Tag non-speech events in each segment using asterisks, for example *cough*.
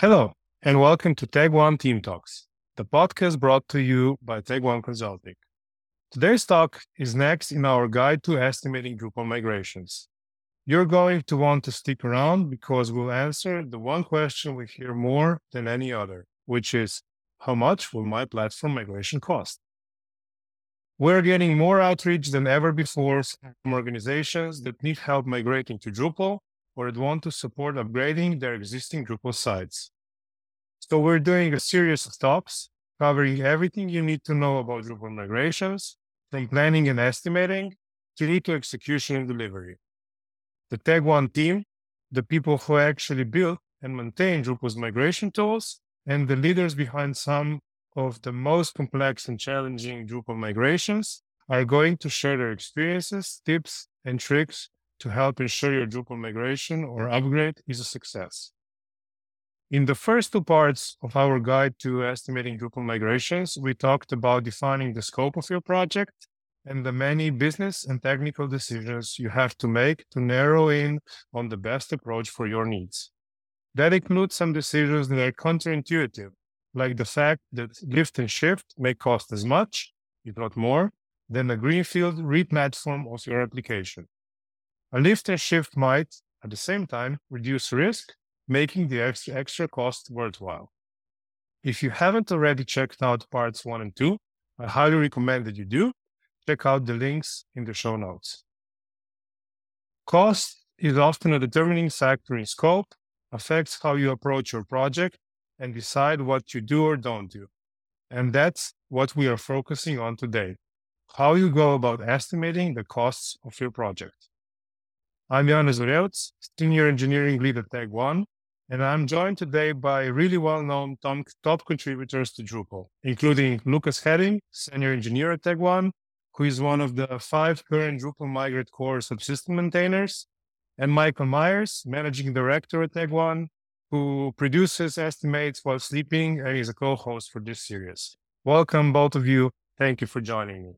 Hello, and welcome to Tag One Team Talks, the podcast brought to you by Tag One Consulting. Today's talk is next in our guide to estimating Drupal migrations. You're going to want to stick around because we'll answer the one question we hear more than any other, which is how much will my platform migration cost? We're getting more outreach than ever before from organizations that need help migrating to Drupal or that want to support upgrading their existing Drupal sites. So we're doing a series of talks covering everything you need to know about Drupal migrations, from planning and estimating to to execution and delivery. The Tag One team, the people who actually build and maintain Drupal's migration tools, and the leaders behind some of the most complex and challenging Drupal migrations are going to share their experiences, tips, and tricks to help ensure your Drupal migration or upgrade is a success. In the first two parts of our guide to estimating Drupal migrations, we talked about defining the scope of your project and the many business and technical decisions you have to make to narrow in on the best approach for your needs. That includes some decisions that are counterintuitive, like the fact that lift and shift may cost as much, if not more, than a greenfield replatform of your application. A lift and shift might, at the same time, reduce risk, making the extra, cost worthwhile. If you haven't already checked out parts one and two, I highly recommend that you do. Check out the links in the show notes. Cost is often a determining factor in scope, affects how you approach your project, and decide what you do or don't do. And that's what we are focusing on today how you go about estimating the costs of your project. I'm Janez Urevc, Senior Engineering Lead at Tag One, and I'm joined today by really well-known top contributors to Drupal, including Lucas Hedding, Senior Engineer at Tag One, who is one of the five current Drupal Migrate Core subsystem maintainers, and Michael Meyers, Managing Director at Tag One, who produces estimates while sleeping and is a co-host for this series. Welcome, both of you. Thank you for joining me.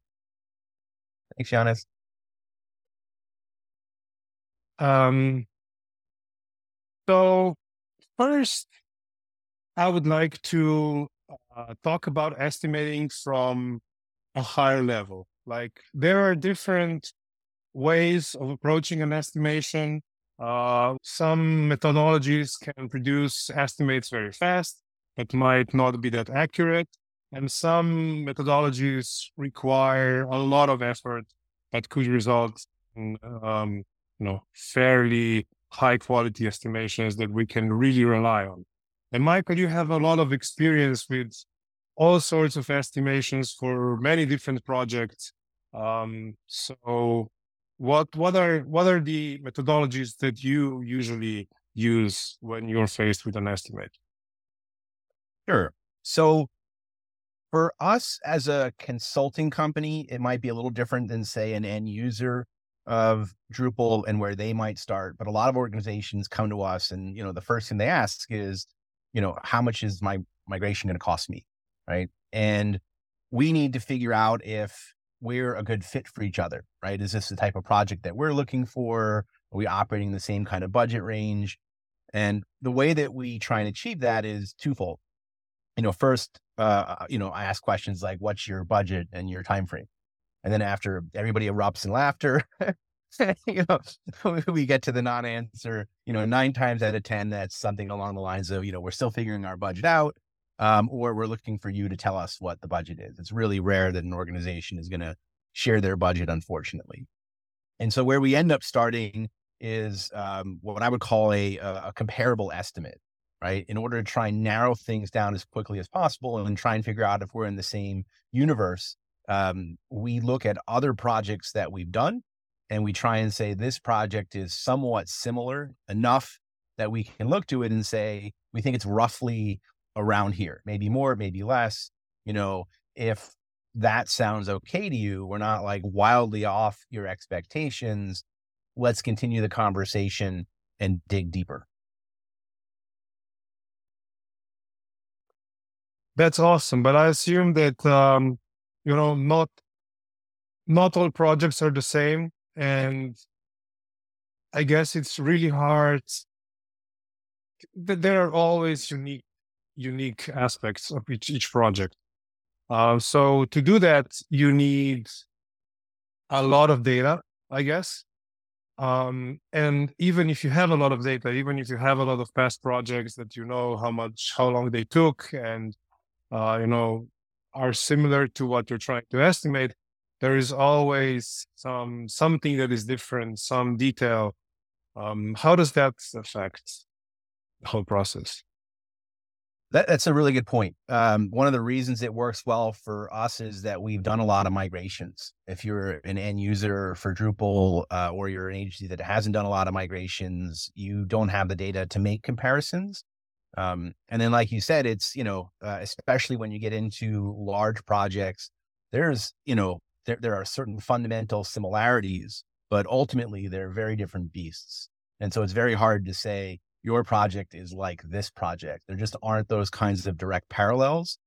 Thanks, Janez. Um, so first, I would like to uh, talk about estimating from a higher level. Like there are different ways of approaching an estimation. Uh, some methodologies can produce estimates very fast, but might not be that accurate. And some methodologies require a lot of effort that could result in um, you know, fairly high quality estimations that we can really rely on. And Michael, you have a lot of experience with all sorts of estimations for many different projects. Um, so what what are what are the methodologies that you usually use when you're faced with an estimate? Sure. So for us as a consulting company, it might be a little different than say an end user of Drupal and where they might start. But a lot of organizations come to us and, you know, the first thing they ask is, you know, how much is my migration going to cost me? Right. And we need to figure out if we're a good fit for each other, right? Is this the type of project that we're looking for? Are we operating the same kind of budget range? And the way that we try and achieve that is twofold. You know, first, uh, you know, I ask questions like, "What's your budget and your time frame?" And then after everybody erupts in laughter, *laughs* you know, *laughs* we get to the non-answer, you know, nine times out of 10, that's something along the lines of, you know, we're still figuring our budget out. Um, or we're looking for you to tell us what the budget is. It's really rare that an organization is going to share their budget, unfortunately. And so where we end up starting is um, what I would call a, a comparable estimate, right? In order to try and narrow things down as quickly as possible and try and figure out if we're in the same universe um, we look at other projects that we've done and we try and say this project is somewhat similar enough that we can look to it and say we think it's roughly around here maybe more maybe less you know if that sounds okay to you we're not like wildly off your expectations let's continue the conversation and dig deeper. That's awesome but i assume that um you know not not all projects are the same and i guess it's really hard there are always unique unique aspects of each each project. Uh, so to do that, you need a lot of data, I guess. Um, and even if you have a lot of data, even if you have a lot of past projects that you know how much, how long they took, and uh, you know are similar to what you're trying to estimate, there is always some something that is different, some detail. Um, how does that affect the whole process? That, that's a really good point. Um, one of the reasons it works well for us is that we've done a lot of migrations. If you're an end user for Drupal uh, or you're an agency that hasn't done a lot of migrations, you don't have the data to make comparisons. Um, and then, like you said, it's you know, uh, especially when you get into large projects, there's you know, there there are certain fundamental similarities, but ultimately they're very different beasts. And so it's very hard to say your project is like this project. There just aren't those kinds of direct parallels.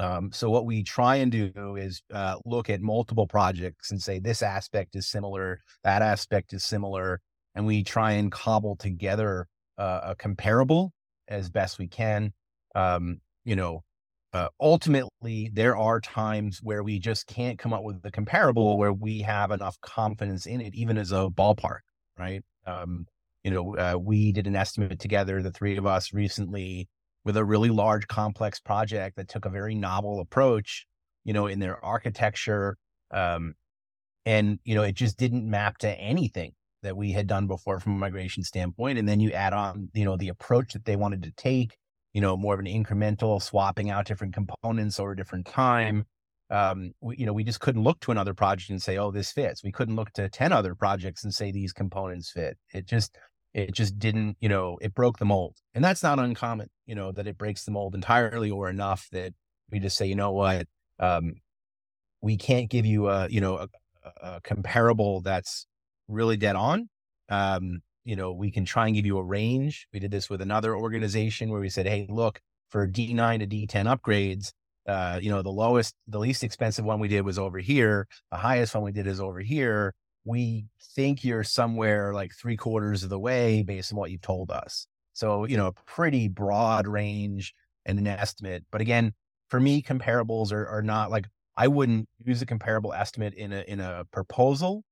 Um, so what we try and do is uh, look at multiple projects and say this aspect is similar, that aspect is similar, and we try and cobble together uh, a comparable as best we can. Um, you know, uh, ultimately, there are times where we just can't come up with the comparable where we have enough confidence in it, even as a ballpark, right? Um, you know, uh, we did an estimate together, the three of us recently, with a really large, complex project that took a very novel approach, you know, in their architecture. Um, and, you know, it just didn't map to anything that we had done before from a migration standpoint. And then you add on, you know, the approach that they wanted to take, you know, more of an incremental swapping out different components over a different time. Um, we, you know, we just couldn't look to another project and say, oh, this fits. We couldn't look to 10 other projects and say these components fit. It just, it just didn't, you know, it broke the mold. And that's not uncommon, you know, that it breaks the mold entirely or enough that we just say, you know what, um, we can't give you a, you know, a, a comparable that's really dead on. Um, you know, we can try and give you a range. We did this with another organization where we said, hey, look, for D9 to D10 upgrades, uh, you know, the lowest, the least expensive one we did was over here. The highest one we did is over here we think you're somewhere like three quarters of the way based on what you've told us. So, you know, a pretty broad range and an estimate. But again, for me, comparables are, are not like I wouldn't use a comparable estimate in a in a proposal,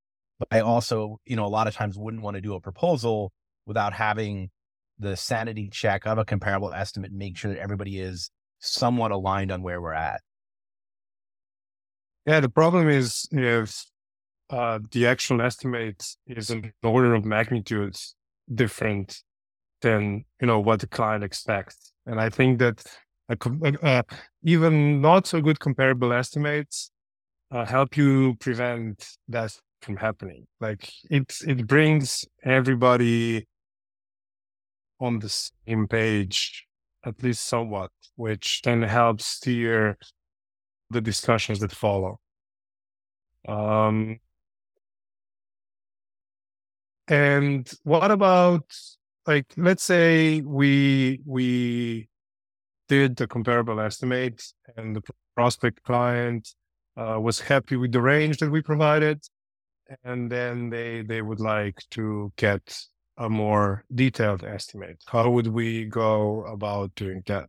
I also, you know, a lot of times wouldn't want to do a proposal without having the sanity check of a comparable estimate and make sure that everybody is somewhat aligned on where we're at. Yeah, the problem is if uh, the actual estimate is an order of magnitude different than you know what the client expects. And I think that a, uh, even not so good comparable estimates uh, help you prevent that from happening. Like it it brings everybody on the same page, at least somewhat, which then helps steer the discussions that follow. Um, and what about like let's say we we did the comparable estimate and the prospect client uh, was happy with the range that we provided and then they they would like to get a more detailed estimate how would we go about doing that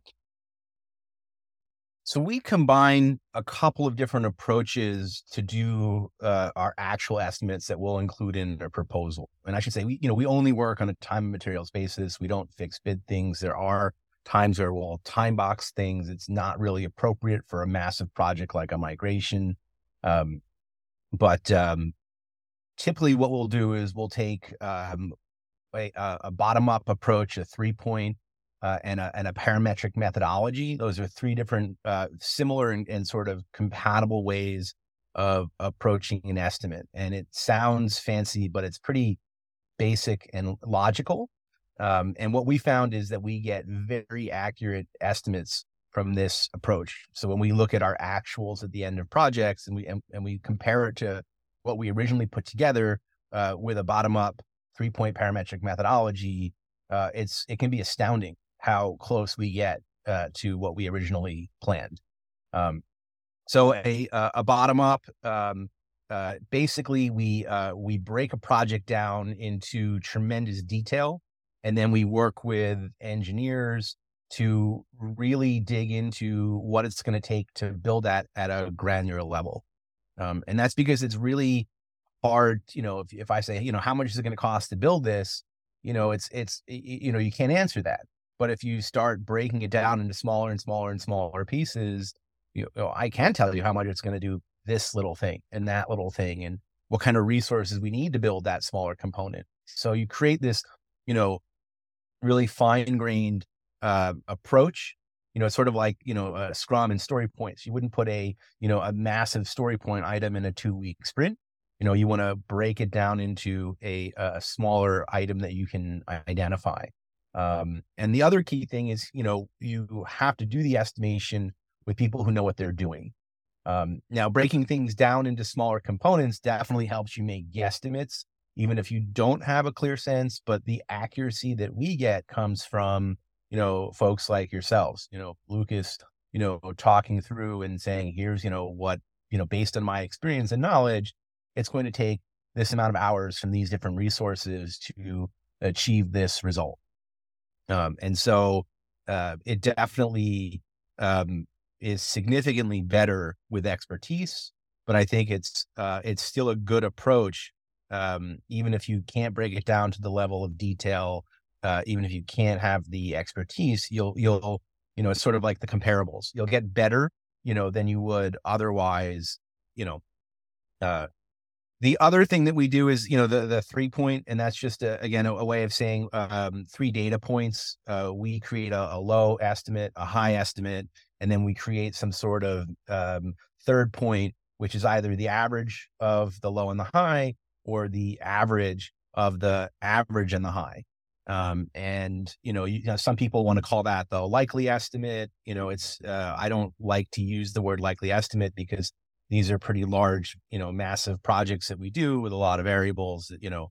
so we combine a couple of different approaches to do uh, our actual estimates that we'll include in a proposal. And I should say, we you know we only work on a time and materials basis. We don't fix bid things. There are times where we'll time box things. It's not really appropriate for a massive project like a migration. Um, but um, typically, what we'll do is we'll take um, a, a bottom up approach, a three point uh, and, a, and a parametric methodology. Those are three different uh, similar and, and, sort of compatible ways of approaching an estimate. And it sounds fancy, but it's pretty basic and logical. Um, and what we found is that we get very accurate estimates from this approach. So when we look at our actuals at the end of projects and we and, and we compare it to what we originally put together uh, with a bottom up three point parametric methodology, uh, it's it can be astounding how close we get uh, to what we originally planned. Um, so a a bottom up, um, uh, basically we uh, we break a project down into tremendous detail, and then we work with engineers to really dig into what it's going to take to build that at a granular level. Um, and that's because it's really hard, you know, if, if I say, you know, how much is it going to cost to build this? You know, it's, it's, you know, you can't answer that. But if you start breaking it down into smaller and smaller and smaller pieces, you know, I can tell you how much it's going to do this little thing and that little thing and what kind of resources we need to build that smaller component. So you create this, you know, really fine grained uh, approach. You know, it's sort of like, you know, a scrum and story points. You wouldn't put a, you know, a massive story point item in a two week sprint. You know, you want to break it down into a, a smaller item that you can identify. Um, and the other key thing is, you know, you have to do the estimation with people who know what they're doing. Um, now, breaking things down into smaller components definitely helps you make guesstimates, even if you don't have a clear sense. But the accuracy that we get comes from, you know, folks like yourselves, you know, Lucas, you know, talking through and saying, here's, you know, what, you know, based on my experience and knowledge, it's going to take this amount of hours from these different resources to achieve this result. Um, and so uh, it definitely um, is significantly better with expertise, but I think it's uh, it's still a good approach, um, even if you can't break it down to the level of detail. Uh, even if you can't have the expertise, you'll you'll you know it's sort of like the comparables. You'll get better, you know, than you would otherwise, you know, uh, the other thing that we do is, you know, the the three point, and that's just a, again a, a, way of saying um, three data points. Uh, we create a, a, low estimate, a high estimate, and then we create some sort of um, third point, which is either the average of the low and the high, or the average of the average and the high. Um, and you know, you, you know, some people want to call that the likely estimate. You know, it's uh, I don't like to use the word likely estimate because these are pretty large, you know, massive projects that we do with a lot of variables. That, you know,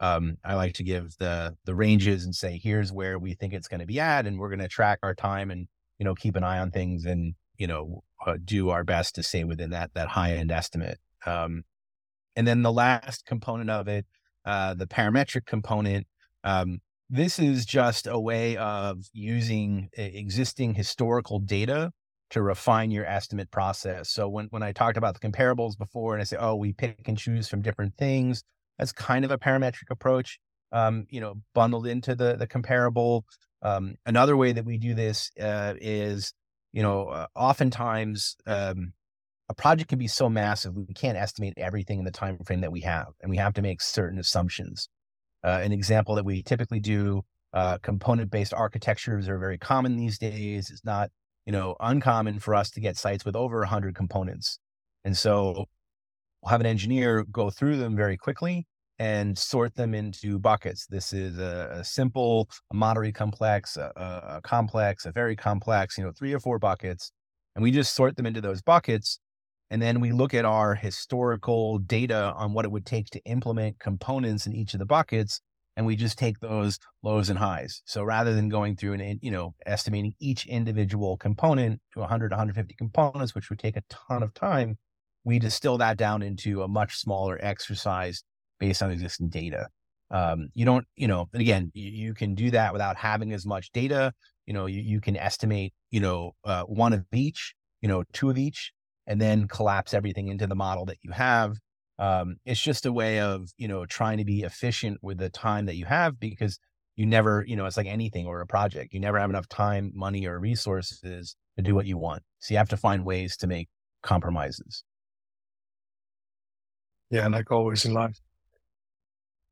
um, I like to give the the ranges and say, here's where we think it's going to be at, and we're going to track our time and you know keep an eye on things and you know uh, do our best to stay within that that high end estimate. Um, and then the last component of it, uh, the parametric component. Um, this is just a way of using existing historical data to refine your estimate process. So when, when I talked about the comparables before and I say, oh, we pick and choose from different things, that's kind of a parametric approach, um, you know, bundled into the, the comparable. Um, another way that we do this uh, is, you know, uh, oftentimes um, a project can be so massive, we can't estimate everything in the time frame that we have, and we have to make certain assumptions. Uh, an example that we typically do, uh, component-based architectures are very common these days. It's not you know, uncommon for us to get sites with over 100 components. And so we'll have an engineer go through them very quickly and sort them into buckets. This is a, a simple, a moderate complex, a, a, complex, a very complex, you know, three or four buckets. And we just sort them into those buckets. And then we look at our historical data on what it would take to implement components in each of the buckets and we just take those lows and highs. So rather than going through and you know estimating each individual component to 100 150 components, which would take a ton of time, we distill that down into a much smaller exercise based on existing data. Um, you don't, you know, again, you, you, can do that without having as much data. You know, you, you can estimate, you know, uh, one of each, you know, two of each, and then collapse everything into the model that you have. Um, it's just a way of you know trying to be efficient with the time that you have because you never you know it's like anything or a project. You never have enough time money or resources to do what you want. So you have to find ways to make compromises. Yeah like always in life.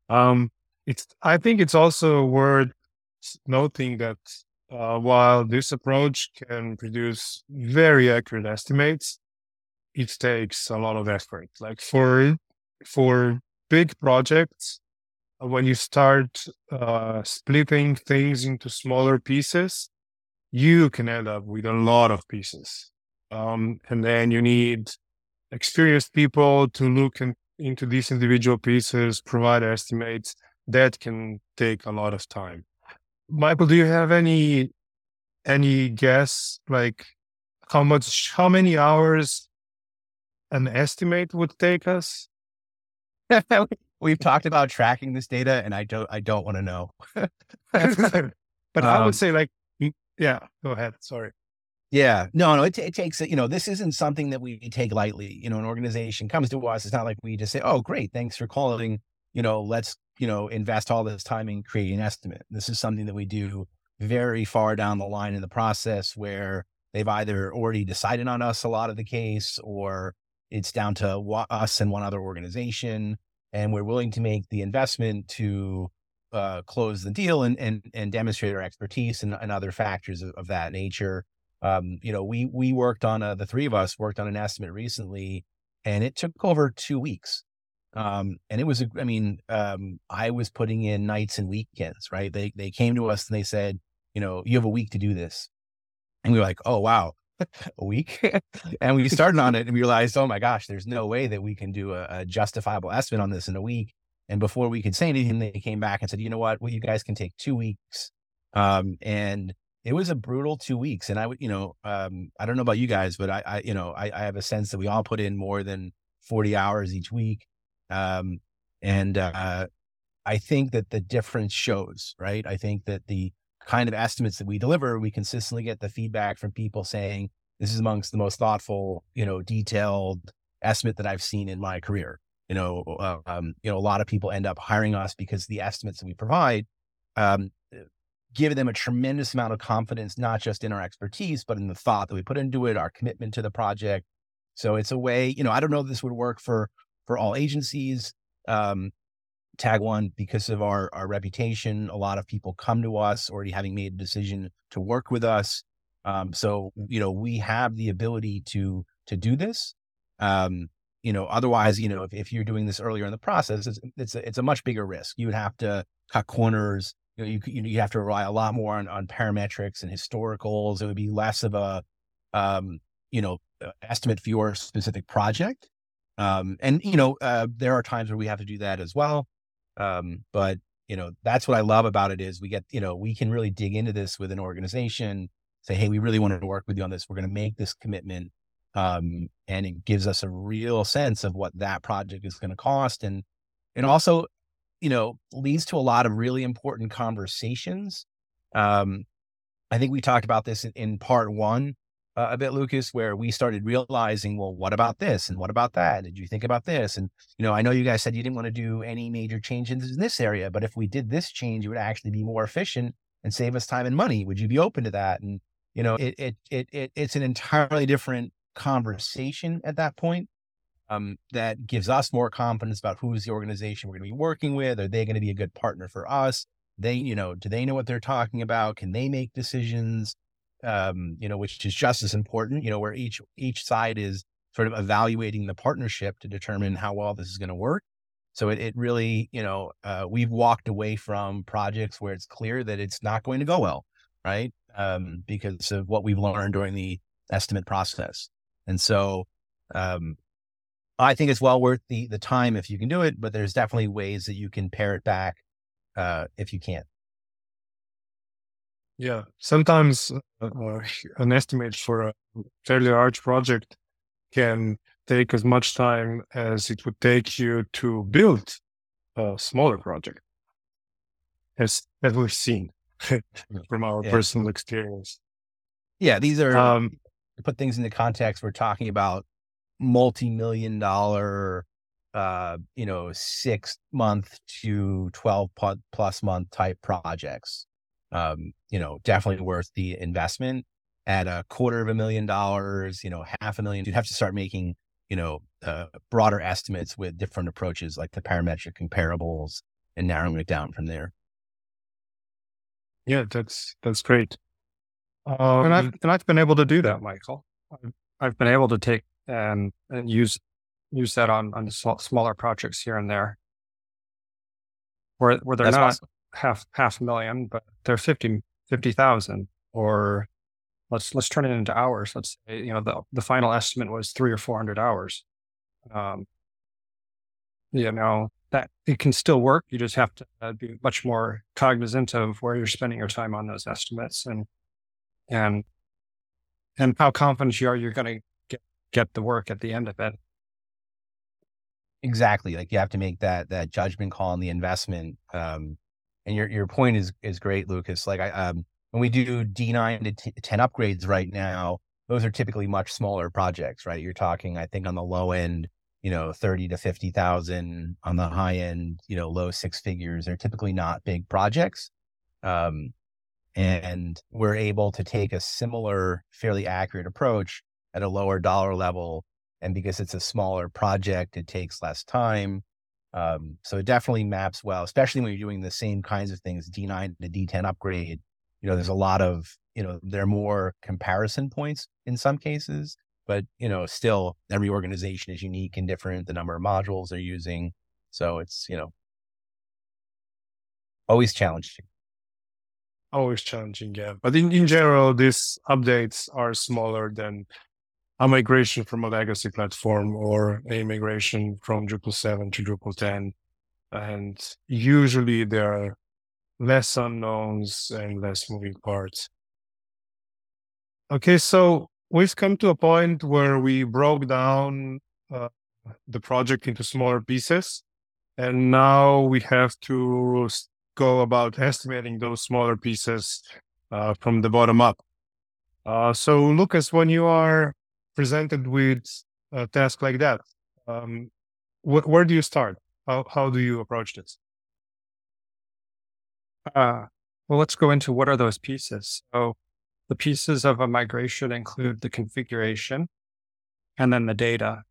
Um it's i think it's also worth noting that uh, while this approach can produce very accurate estimates it takes a lot of effort. Like for for big projects, uh, when you start uh, splitting things into smaller pieces, you can end up with a lot of pieces. Um, and then you need experienced people to look in, into these individual pieces, provide estimates. That can take a lot of time. Michael, do you have any any guess like how much how many hours an estimate would take us? *laughs* we've talked about tracking this data, and I don't I don't want to know. *laughs* but I would um, say like, yeah, go ahead. Sorry. Yeah, no, no, it, it takes, you know, this isn't something that we take lightly. You know, an organization comes to us. It's not like we just say, oh, great, thanks for calling. You know, let's, you know, invest all this time in creating an estimate. This is something that we do very far down the line in the process where they've either already decided on us a lot of the case or it's down to us and one other organization. And we're willing to make the investment to uh, close the deal and, and, and demonstrate our expertise and, and other factors of, of that nature um, you know, we we worked on a, the three of us worked on an estimate recently, and it took over two weeks. Um, and it was, I mean, um, I was putting in nights and weekends, right? They they came to us and they said, you know, you have a week to do this, and we were like, oh wow, *laughs* a week, and we started on it and we realized, oh my gosh, there's no way that we can do a, a justifiable estimate on this in a week. And before we could say anything, they came back and said, you know what, well, you guys can take two weeks. Um, and it was a brutal two weeks. And I would, you know, um, I don't know about you guys, but I, I you know, I, I, have a sense that we all put in more than 40 hours each week. Um, and uh, I think that the difference shows, right? I think that the kind of estimates that we deliver, we consistently get the feedback from people saying, this is amongst the most thoughtful, you know, detailed estimate that I've seen in my career. You know, uh, um, you know, a lot of people end up hiring us because the estimates that we provide um, give them a tremendous amount of confidence, not just in our expertise, but in the thought that we put into it, our commitment to the project. So it's a way, you know, I don't know if this would work for for all agencies. Um, Tag One, because of our our reputation, a lot of people come to us already having made a decision to work with us. Um, so you know, we have the ability to to do this. Um, you know, otherwise, you know, if, if you're doing this earlier in the process, it's it's a, it's a much bigger risk. You would have to cut corners you know, you, you, you have to rely a lot more on, on parametrics and historicals. It would be less of a, um, you know, uh, estimate for your specific project. Um, and, you know, uh, there are times where we have to do that as well. Um, but, you know, that's what I love about it is we get, you know, we can really dig into this with an organization, say, Hey, we really want to work with you on this. We're going to make this commitment. Um, and it gives us a real sense of what that project is going to cost. And, and also you know, leads to a lot of really important conversations. Um, I think we talked about this in, in part one uh, a bit, Lucas, where we started realizing, well, what about this and what about that? Did you think about this? And you know, I know you guys said you didn't want to do any major changes in this area, but if we did this change, it would actually be more efficient and save us time and money. Would you be open to that? And you know, it it it, it it's an entirely different conversation at that point um, that gives us more confidence about who's the organization we're going to be working with. Are they going to be a good partner for us? They, you know, do they know what they're talking about? Can they make decisions? Um, you know, which is just as important. You know, where each each side is sort of evaluating the partnership to determine how well this is going to work. So it, it really, you know, uh, we've walked away from projects where it's clear that it's not going to go well, right? Um, because of what we've learned during the estimate process. And so, um, I think it's well worth the the time if you can do it, but there's definitely ways that you can pare it back uh, if you can't. Yeah, sometimes uh, an estimate for a fairly large project can take as much time as it would take you to build a smaller project, as as we've seen *laughs* from our yeah. personal experience. Yeah, these are um, to put things into context. We're talking about multi-million dollar uh you know six month to 12 plus month type projects um you know definitely worth the investment. At a quarter of a million dollars you know half a million you'd have to start making you know uh, broader estimates with different approaches like the parametric comparables and narrowing it down from there. Yeah that's that's great. Um, and i've and i've been able to do that michael. I've, I've been able to take and, and use use that on on smaller projects here and there, where where they're That's not awesome. Half half a million, but they're 50 50,000 or let's let's turn it into hours. Let's say you know the the final estimate was three or four hundred hours. Um, you know that it can still work. You just have to uh, be much more cognizant of where you're spending your time on those estimates and and and how confident you are you're going to get get the work at the end of it. Exactly. Like you have to make that that judgment call on the investment. Um, and your your point is is great, Lucas. Like I um when we do D9 to t- 10 upgrades right now, those are typically much smaller projects, right? You're talking, I think, on the low end, you know, 30 to 50,000 on the high end, you know, low six figures. They're typically not big projects. Um, and we're able to take a similar, fairly accurate approach at a lower dollar level. And because it's a smaller project, it takes less time. Um, so it definitely maps well, especially when you're doing the same kinds of things, D9 to D10 upgrade. You know, there's a lot of, you know, there are more comparison points in some cases, but, you know, still every organization is unique and different, the number of modules they're using. So it's, you know, always challenging always challenging, yeah. But in, in general, these updates are smaller than a migration from a legacy platform or a migration from Drupal 7 to Drupal 10. And usually there are less unknowns and less moving parts. Okay, so we've come to a point where we broke down uh, the project into smaller pieces. And now we have to go about estimating those smaller pieces uh, from the bottom up. Uh, so, Lucas, when you are presented with a task like that, um, wh- where do you start? How, how do you approach this? Uh, well, let's go into what are those pieces. So, the pieces of a migration include the configuration and then the data.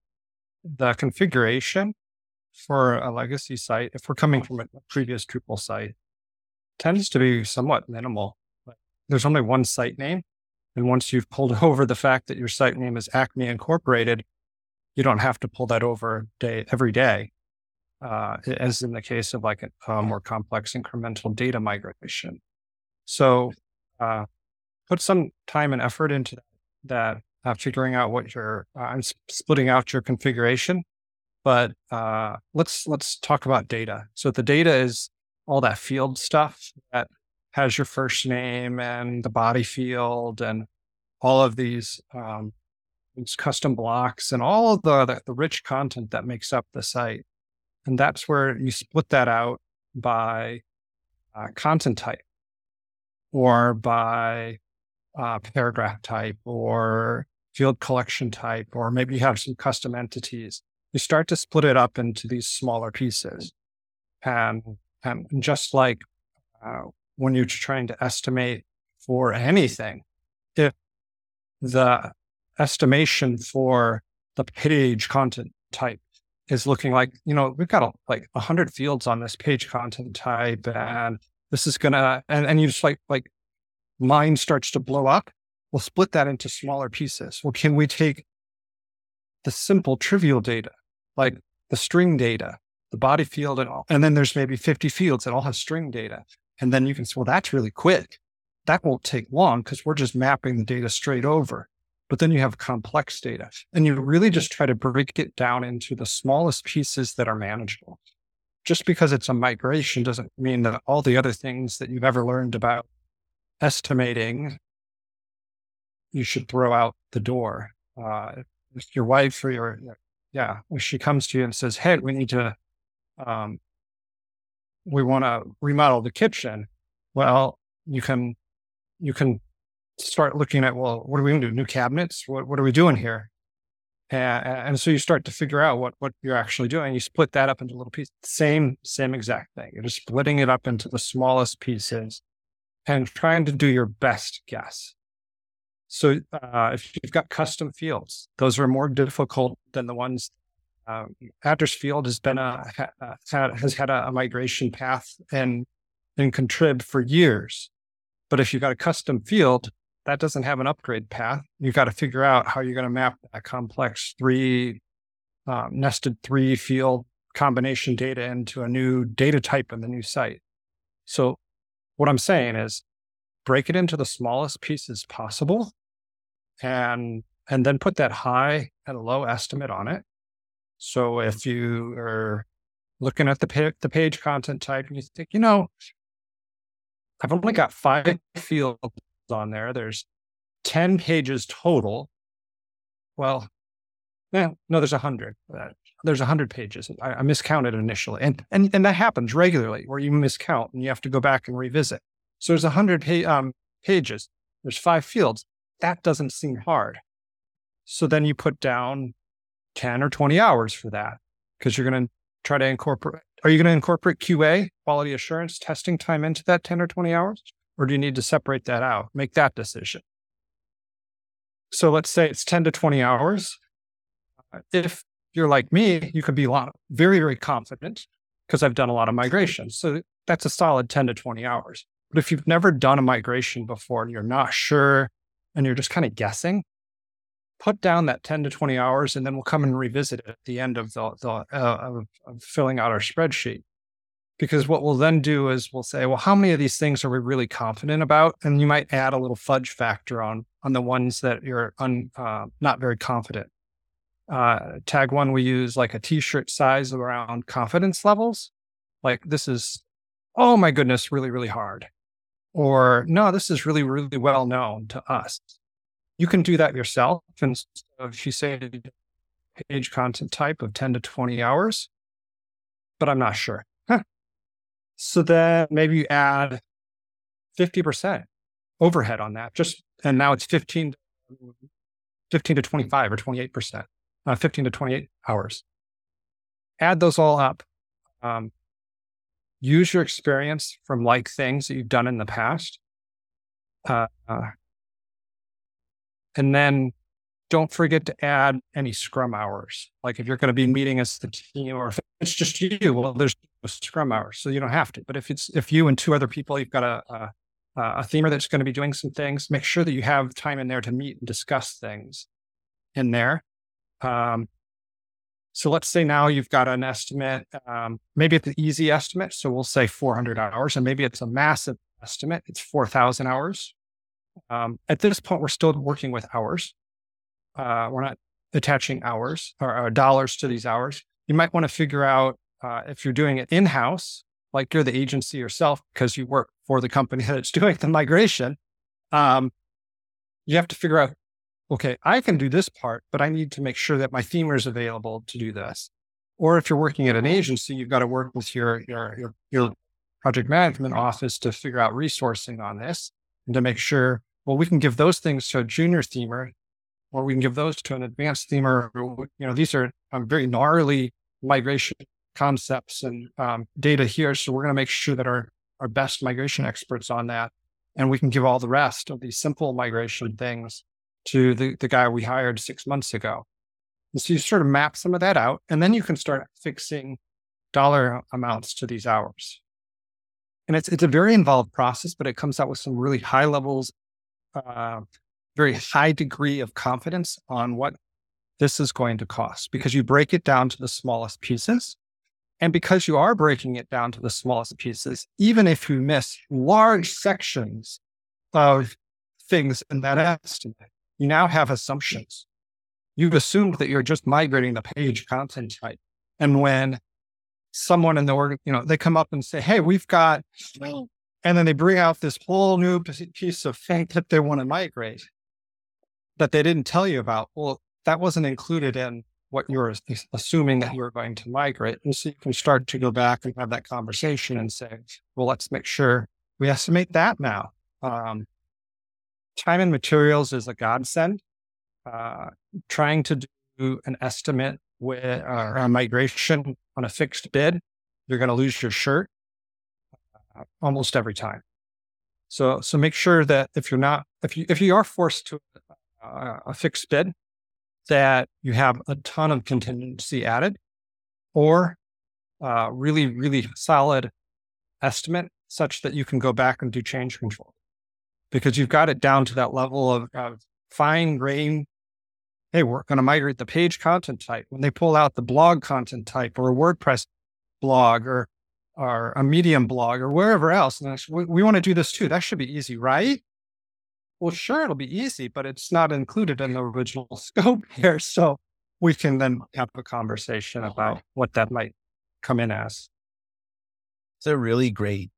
The configuration for a legacy site, if we're coming from a previous Drupal site, tends to be somewhat minimal. There's only one site name. And once you've pulled *laughs* over the fact that your site name is Acme Incorporated, you don't have to pull that over day every day, uh, as in the case of like a, a, more complex incremental data migration. So uh, put some time and effort into that, uh, figuring out what your uh, I'm splitting out your configuration but uh, let's let's talk about data. So the data is all that field stuff that has your first name and the body field and all of these um, these custom blocks and all of the, the the rich content that makes up the site. And that's where you split that out by uh, content type or by uh, paragraph type or field collection type, or maybe you have some custom entities you start to split it up into these smaller pieces. And, and just like uh, when you're trying to estimate for anything, if the estimation for the page content type is looking like, you know, we've got a, like a hundred fields on this page content type and this is gonna, and, and you just like, like mind starts to blow up. We'll split that into smaller pieces. Well, can we take the simple trivial data like the string data, the body field, and all. And then there's maybe 50 fields that all have string data. And then you can say, well, that's really quick. That won't take long because we're just mapping the data straight over. But then you have complex data and you really just try to break it down into the smallest pieces that are manageable. Just because it's a migration doesn't mean that all the other things that you've ever learned about estimating you should throw out the door. Uh, if your wife or your yeah, she comes to you and says, "Hey, we need to, um, we want to remodel the kitchen." Well, you can, you can start looking at, well, what are we going to do? New cabinets? What What are we doing here? And, and so you start to figure out what what you're actually doing. You split that up into little pieces. Same same exact thing. You're just splitting it up into the smallest pieces and trying to do your best guess. So uh, if you've got custom fields, those are more difficult than the ones. Uh, address field has been a has had a, migration path and in contrib for years, but if you've got a custom field that doesn't have an upgrade path, you've got to figure out how you're going to map that complex three um, nested three field combination data into a new data type in the new site. So what I'm saying is break it into the smallest pieces possible and and then put that high and low estimate on it. So if you are looking at the the page content type and you think, you know, I've only got five fields on there. There's 10 pages total. Well, yeah, no, there's a hundred. there's 100 pages. I, I miscounted initially. And, and, and that happens regularly where you miscount and you have to go back and revisit. So there's 100 pa- um, pages, there's five fields. That doesn't seem hard. So then you put down 10 or 20 hours for that because you're going to try to incorporate. Are you going to incorporate QA, quality assurance, testing time into that 10 or 20 hours? Or do you need to separate that out? Make that decision. So let's say it's 10 to 20 hours. If you're like me, you could be a lot, very, very confident because I've done a lot of migrations. So that's a solid 10 to 20 hours. But if you've never done a migration before and you're not sure and you're just kind of guessing, put down that 10 to 20 hours and then we'll come and revisit it at the end of the, the uh, of, of filling out our spreadsheet. Because what we'll then do is we'll say well how many of these things are we really confident about? And you might add a little fudge factor on on the ones that you're un, uh, not very confident. Uh, tag one we use like a t-shirt size around confidence levels. Like this is oh my goodness really really hard. Or no this is really really well known to us you can do that yourself and if you say page content type of 10 to 20 hours but i'm not sure so then maybe you add 50% overhead on that. Just and now it's 15, 15 to 25 or 28%, uh, 15 to 28 hours. Add those all up. Um, use your experience from like things that you've done in the past. Uh, uh, and then don't forget to add any scrum hours. Like if you're going to be meeting as the team or if it's just you, well, there's no scrum hours, so you don't have to. But if it's if you and two other people, you've got a a, a themer that's going to be doing some things, make sure that you have time in there to meet and discuss things in there. Um, so let's say now you've got an estimate, um, maybe it's an easy estimate. So we'll say 400 hours, and maybe it's a massive estimate. It's 4,000 hours. Um, at this point, we're still working with hours. Uh, we're not attaching hours or, or dollars to these hours. You might want to figure out uh, if you're doing it in house, like you're the agency yourself because you work for the company *laughs* that's doing the migration, um, you have to figure out, okay, I can do this part, but I need to make sure that my themer is available to do this. Or if you're working at an agency, you've got to work with your your your, your project management office to figure out resourcing on this and to make sure, well, we can give those things to a junior themer, or we can give those to an advanced themer. You know, these are um, very gnarly migration concepts and um, data here. So we're going to make sure that our, our best migration experts on that. And we can give all the rest of these simple migration things to the, the guy we hired six months ago. And so you sort of map some of that out, and then you can start fixing dollar amounts to these hours. And it's it's a very involved process, but it comes out with some really high levels, uh, very high degree of confidence on what this is going to cost because you break it down to the smallest pieces and because you are breaking it down to the smallest pieces, even if you miss large sections of things in that estimate, you now have assumptions. You've assumed that you're just migrating the page content type. And when someone in the org, you know, they come up and say, Hey, we've got, and then they bring out this whole new piece of thing that they want to migrate that they didn't tell you about. Well, that wasn't included in what you're assuming that you're going to migrate. And so you can start to go back and have that conversation and say, well, let's make sure we estimate that now. Um, time and materials is a godsend. Uh, trying to do an estimate with uh, migration on a fixed bid, you're going to lose your shirt uh, almost every time. So, so make sure that if you're not, if you, if you are forced to uh, a fixed bid, that you have a ton of contingency added or uh, really, really solid estimate such that you can go back and do change control because you've got it down to that level of, of fine grain. Hey, we're going to migrate the page content type. When they pull out the blog content type or a WordPress blog or, or a Medium blog or wherever else, and we, we want to do this too. That should be easy, right? well, sure, it'll be easy, but it's not included in the original *laughs* scope here. So we can then have a conversation about what that might come in as. It's a really great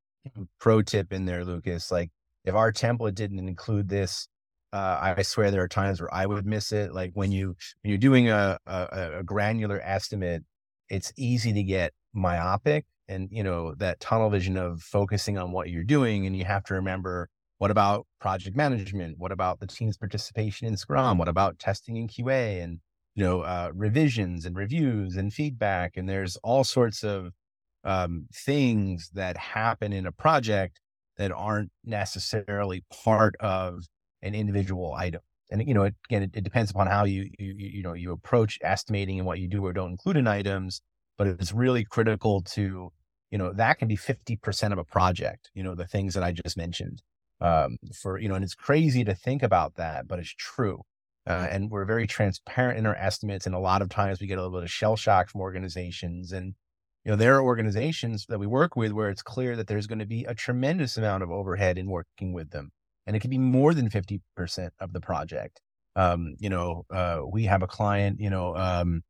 pro tip in there, Lucas. Like if our template didn't include this, uh, I swear there are times where I would miss it. Like when you when you're doing a, a, a granular estimate it's easy to get myopic and, you know, that tunnel vision of focusing on what you're doing. And you have to remember what about project management? What about the team's participation in Scrum? What about testing in QA and, you know, uh, revisions and reviews and feedback? And there's all sorts of um, things that happen in a project that aren't necessarily part of an individual item. And you know, it, again, it, it depends upon how you, you you know you approach estimating and what you do or don't include in items. But it's really critical to you know that can be fifty percent of a project. You know, the things that I just mentioned. Um, for you know, and it's crazy to think about that, but it's true. Uh, and we're very transparent in our estimates, and a lot of times we get a little bit of shell shock from organizations, and you know, there are organizations that we work with where it's clear that there's going to be a tremendous amount of overhead in working with them. And it could be more than 50% of the project. Um, you know, uh, we have a client, you know, um,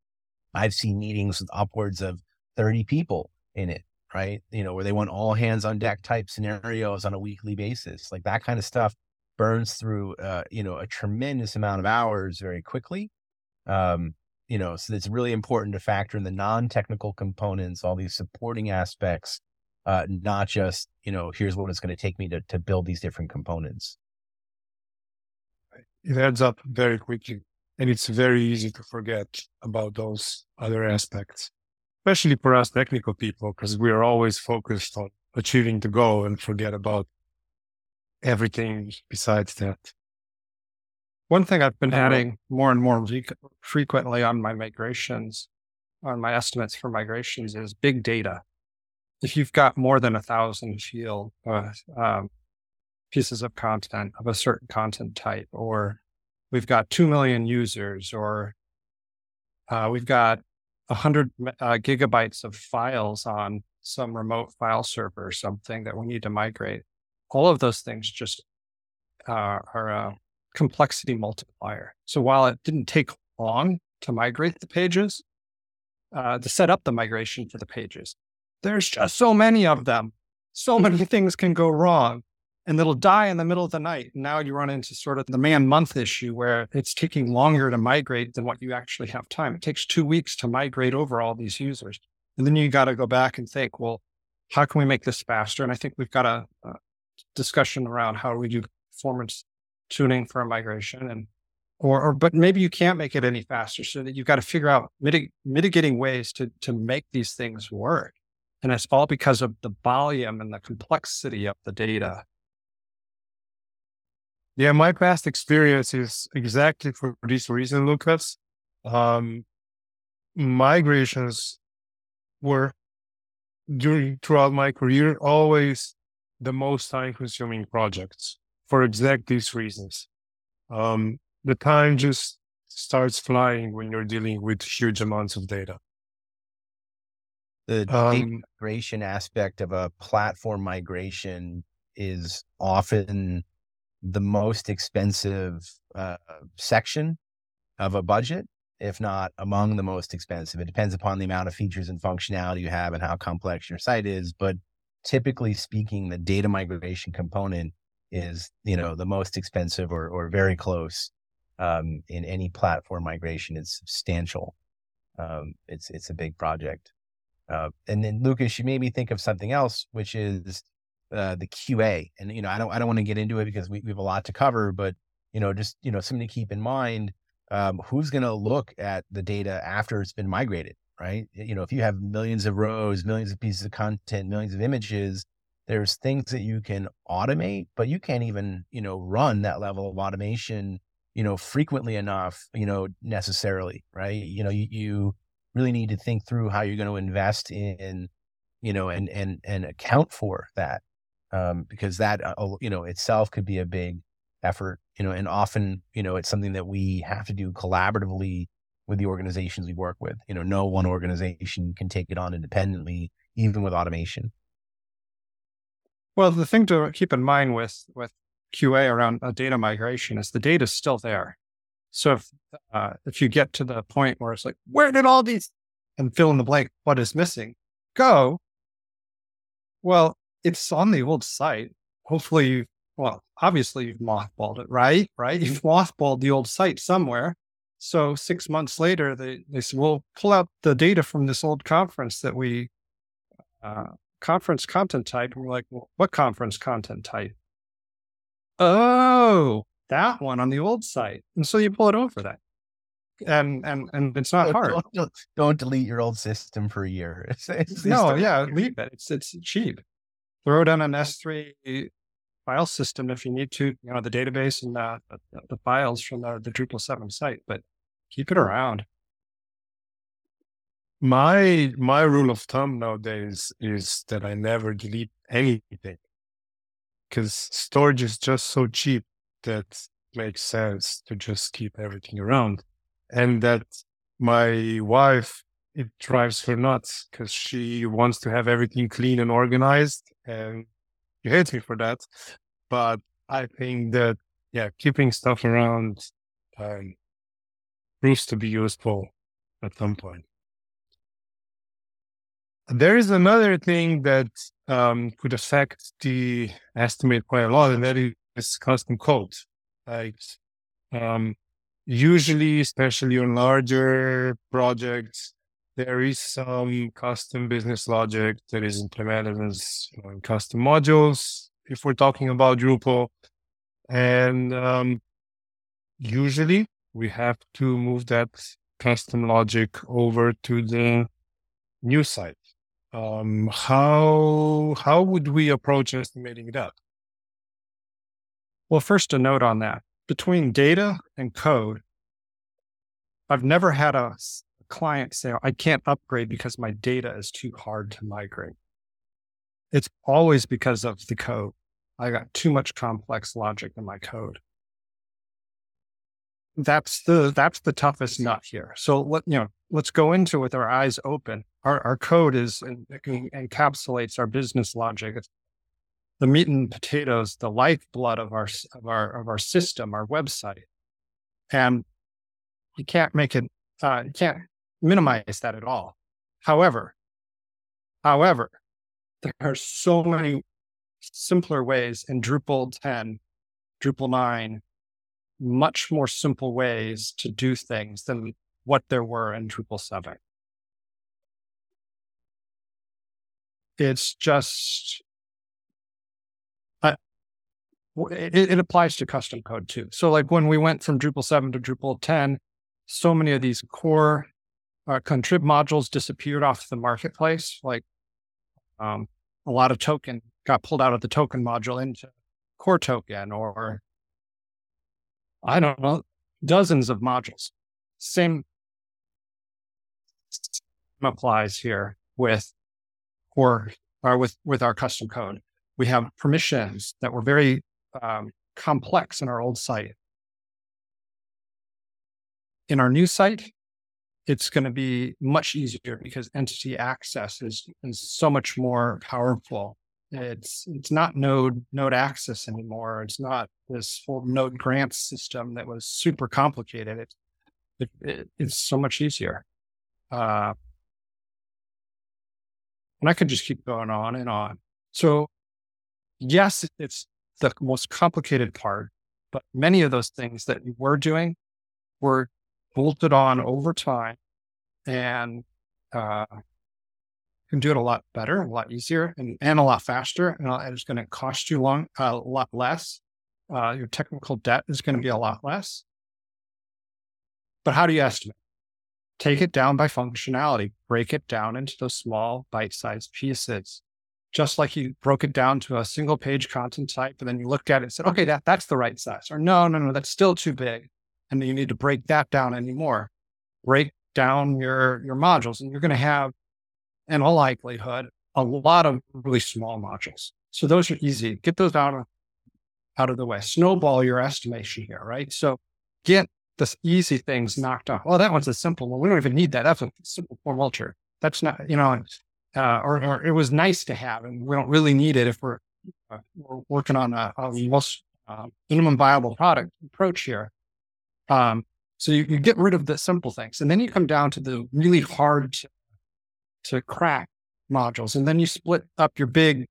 I've seen meetings with upwards of 30 people in it, right? You know, where they want all hands on deck type scenarios on a weekly basis. Like that kind of stuff burns through, uh, you know, a tremendous amount of hours very quickly. Um, you know, so it's really important to factor in the non-technical components, all these supporting aspects, uh, not just, you know, here's what it's going to take me to, to build these different components. It adds up very quickly. And it's very easy to forget about those other aspects, especially for us technical people, because we are always focused on achieving the goal and forget about everything besides that. One thing I've been adding more and more frequently on my migrations, on my estimates for migrations, is big data. If you've got more than a thousand field uh, um, pieces of content of a certain content type, or we've got 2 million users, or uh, we've got 100 uh, gigabytes of files on some remote file server or something that we need to migrate. All of those things just are a complexity multiplier. So while it didn't take long to migrate the pages, uh, to set up the migration for the pages, there's just so many of them. So mm-hmm. many things can go wrong and it'll die in the middle of the night. And now you run into sort of the man month issue where it's taking longer to migrate than what you actually have time. It takes two weeks to migrate over all these users. And then you got to go back and think, well, how can we make this faster? And I think we've got a, a discussion around how we do performance tuning for a migration and or, or but maybe you can't make it any faster so that you've got to figure out mitig- mitigating ways to to make these things work and it's all because of the volume and the complexity of the data yeah my past experience is exactly for this reason lucas um, migrations were during throughout my career always the most time consuming projects for exact these reasons. Um, the time just starts flying when you're dealing with huge amounts of data. The um, migration aspect of a platform migration is often the most expensive uh, section of a budget, if not among the most expensive. It depends upon the amount of features and functionality you have and how complex your site is. But typically speaking, the data migration component is you know the most expensive or or very close um, in any platform migration. It's substantial. Um, it's it's a big project. Uh, and then Lucas, you made me think of something else, which is uh, the QA. And you know, I don't I don't want to get into it because we, we have a lot to cover, but you know, just you know, something to keep in mind. Um, who's going to look at the data after it's been migrated, right? You know, if you have millions of rows, millions of pieces of content, millions of images, there's things that you can automate, but you can't even, you know, run that level of automation, you know, frequently enough, you know, necessarily, right? You know, you, you really need to think through how you're going to invest in, you know, and, and, and account for that. Um, because that, uh, you know, itself could be a big effort, you know, and often, you know, it's something that we have to do collaboratively with the organizations we work with. You know, no one organization can take it on independently, even with automation. Well, the thing to keep in mind with with QA around a data migration is the data is still there. So if uh, if you get to the point where it's like, where did all these and fill in the blank, what is missing, go. Well, it's on the old site. Hopefully, you well, obviously you've mothballed it, right? Right? *laughs* You've mothballed the old site somewhere. So six months later, they, they said, "We'll pull out the data from this old conference that we, uh, conference content type. And we're like, well, what conference content type? Oh, that one on the old site. And so you pull it over that. And, and, and it's not Don't- hard. Don't, don't, delete your old system for a year. *laughs* It's- it's- No, yeah, leave it. It's it's cheap. Throw it on an S3 file system if you need to, you know, the database and the, the, the files from the, the Drupal 7 site, but keep it around. My my rule of thumb nowadays is that I never delete anything because storage is just so cheap that makes sense to just keep everything around, and that my wife it drives her nuts because she wants to have everything clean and organized, and she hates me for that. But I think that yeah, keeping stuff around um, proves to be useful at some point. There is another thing that um, could affect the estimate quite a lot, and that is custom code. Like, um, usually, especially on larger projects, there is some custom business logic that is implemented as you know, in custom modules. If we're talking about Drupal, and um, usually we have to move that custom logic over to the new site. Um, how how would we approach estimating that? Well, first, a note on that between data and code, I've never had a client say, I can't upgrade because my data is too hard to migrate. It's always because of the code. I got too much complex logic in my code. That's the that's the toughest nut here. So let you know, let's go into it with our eyes open. Our our code is encapsulates our business logic. It's the meat and potatoes, the lifeblood of our of our of our system, our website, and you can't make it. Uh, you can't minimize that at all. However, however, there are so many simpler ways in Drupal 10, Drupal 9, much more simple ways to do things than what there were in Drupal 7. It's just, it, it applies to custom code too. So, like when we went from Drupal 7 to Drupal 10, so many of these core uh, contrib modules disappeared off the marketplace. Like um, a lot of token got pulled out of the token module into core token or I don't know, dozens of modules. Same applies here with or or with with our custom code. We have permissions that were very um, complex in our old site. In our new site, it's going to be much easier because entity access is, is so much more powerful. It's it's not node node access anymore. It's not this whole node grant system that was super complicated. It, it, it it's so much easier. Uh, and I could just keep going on and on. So yes, it's the most complicated part, but many of those things that we were doing were bolted on over time and uh, can do it a lot better, a lot easier, and, and a lot faster. And uh, it's going to cost you long a lot less. Uh, your technical debt is going to be a lot less. But how do you estimate? Take it down by functionality. Break it down into those small bite-sized pieces. Just like you broke it down to a single page content type, and then you looked at it and said, okay, that, that's the right size. Or no, no, no, that's still too big. And you need to break that down anymore. Break down your your modules and you're going to have in all likelihood a lot of really small modules so those are easy get those out of out of the way snowball your estimation here right so get the easy things knocked off well that one's a simple one we don't even need that that's a simple form alter that's not you know uh, or, or it was nice to have and we don't really need it if we're, uh, we're working on a, a most uh, minimum viable product approach here um, so you, you get rid of the simple things, and then you come down to the really hard to, to crack modules, and then you split up your big,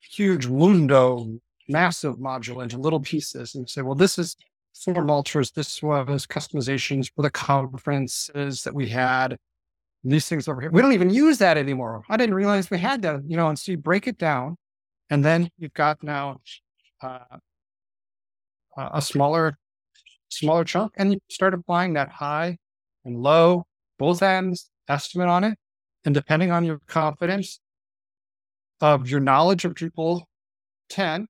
huge Wundo, massive module into little pieces, and say, well, this is form alters. This was customizations for the conferences that we had. These things over here. We don't even use that anymore. I didn't realize we had that, you know, and so you break it down and then you've got now uh, a smaller, smaller chunk and you start applying that high and low, both ends estimate on it. And depending on your confidence of your knowledge of Drupal 10,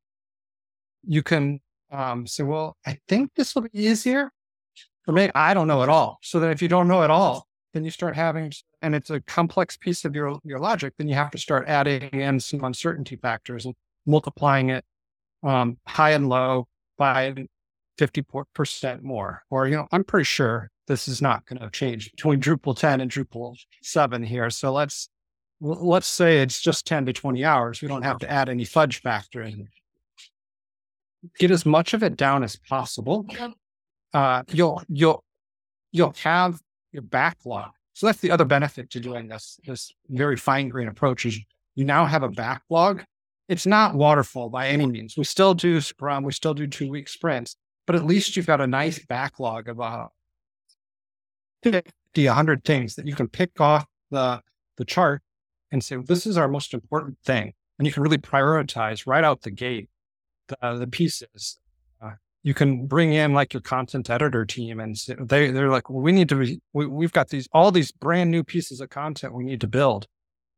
you can um, say, well, I think this will be easier. For me, I don't know at all. So then if you don't know at all, then you start having, and it's a complex piece of your, your logic, then you have to start adding in some uncertainty factors and multiplying it um, high and low by 50% more. Or, you know, I'm pretty sure this is not going to change between Drupal 10 and Drupal 7 here. So let's, let's say it's just 10 to 20 hours. We don't have to add any fudge factor in get as much of it down as possible. Uh, you'll you'll you'll have your backlog. So that's the other benefit to doing this this very fine grained approach is you now have a backlog. It's not waterfall by any means. We still do Scrum, we still do two week sprints, but at least you've got a nice backlog of uh, 50, 100 things that you can pick off the the chart and say, this is our most important thing. And you can really prioritize right out the gate the, the pieces. Uh, you can bring in like your content editor team and they, they're like, well, we need to, be, we, we've got these, all these brand new pieces of content we need to build.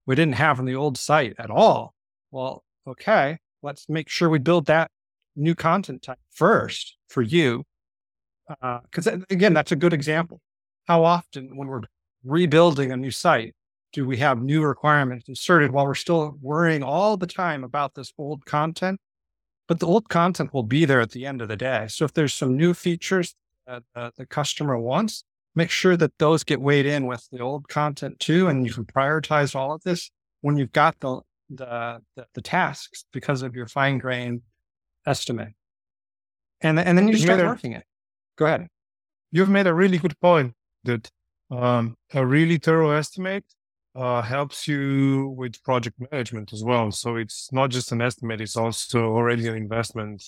We didn't have on the old site at all. Well, okay, let's make sure we build that new content type first for you. Because uh, again, that's a good example. How often, when we're rebuilding a new site, do we have new requirements inserted while we're still worrying all the time about this old content? But the old content will be there at the end of the day. So if there's some new features that uh, the customer wants, make sure that those get weighed in with the old content too, and you can prioritize all of this when you've got the the the, the tasks because of your fine grained estimate, and and then you, start working it. Go ahead. You've made a really good point that um, a really thorough estimate uh, helps you with project management as well. So it's not just an estimate; it's also already an investment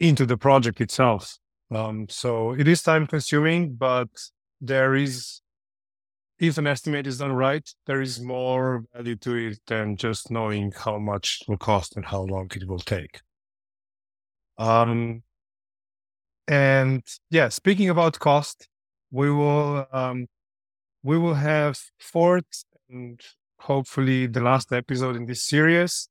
into the project itself. Um, so it is time consuming, but there is, if an estimate is done right, there is more value to it than just knowing how much it will cost and how long it will take. Um, and yeah, speaking about cost, we will um, we will have fourth and hopefully the last episode in this series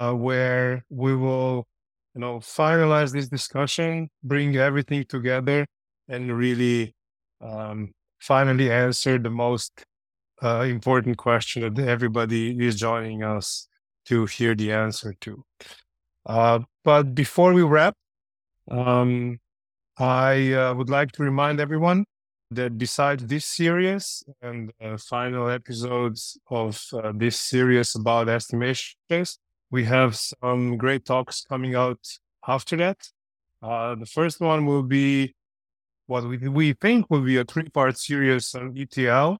uh, where we will you know finalize this discussion bring everything together and really um, finally answer the most uh, important question that everybody is joining us to hear the answer to. Uh, but before we wrap um, i uh, would like to remind everyone that besides this series and the final episodes of uh, this series about estimations, we have some great talks coming out after that. Uh, the first one will be what we, we think will be a three part series on ETL,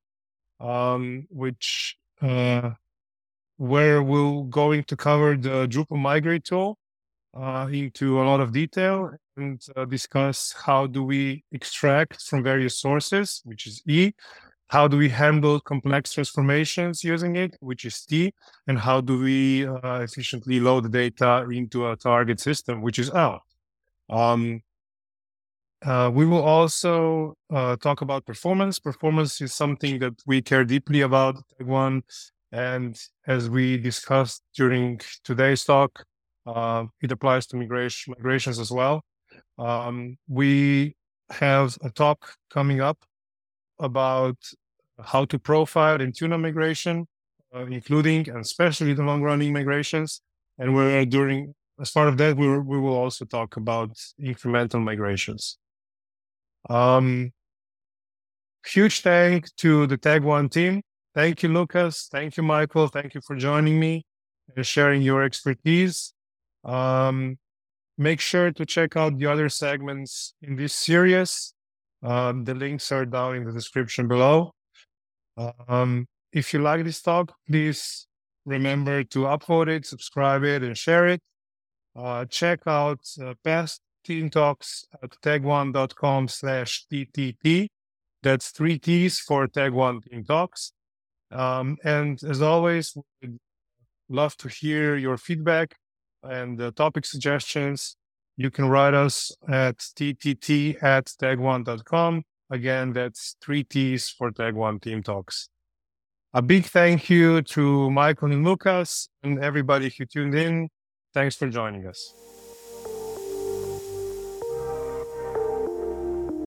um, which uh, where we're going to cover the Drupal migrate tool uh, into a lot of detail and uh, discuss how do we extract from various sources, which is E, how do we handle complex transformations using it, which is T, and how do we uh, efficiently load the data into a target system, which is L. Um, uh, we will also uh, talk about performance. Performance is something that we care deeply about, one. And as we discussed during today's talk, uh, it applies to migration, migrations as well. Um, we have a talk coming up about how to profile and tune migration, uh, including and especially the long running migrations. And we're doing, as part of that, we, we will also talk about incremental migrations. Um, huge thank to the Tag One team. Thank you, Lucas. Thank you, Michael. Thank you for joining me and sharing your expertise. Um, make sure to check out the other segments in this series. Um, the links are down in the description below. Um, if you like this talk, please remember to upvote it, subscribe it, and share it. Uh, check out uh, past Team Talks at tag1.com slash TTT. That's three T's for Tag One Team Talks. Um, and as always, love to hear your feedback and uh, topic suggestions. You can write us at ttt at tag1.com. Again, that's three T's for Tag One Team Talks. A big thank you to Michael and Lucas and everybody who tuned in. Thanks for joining us.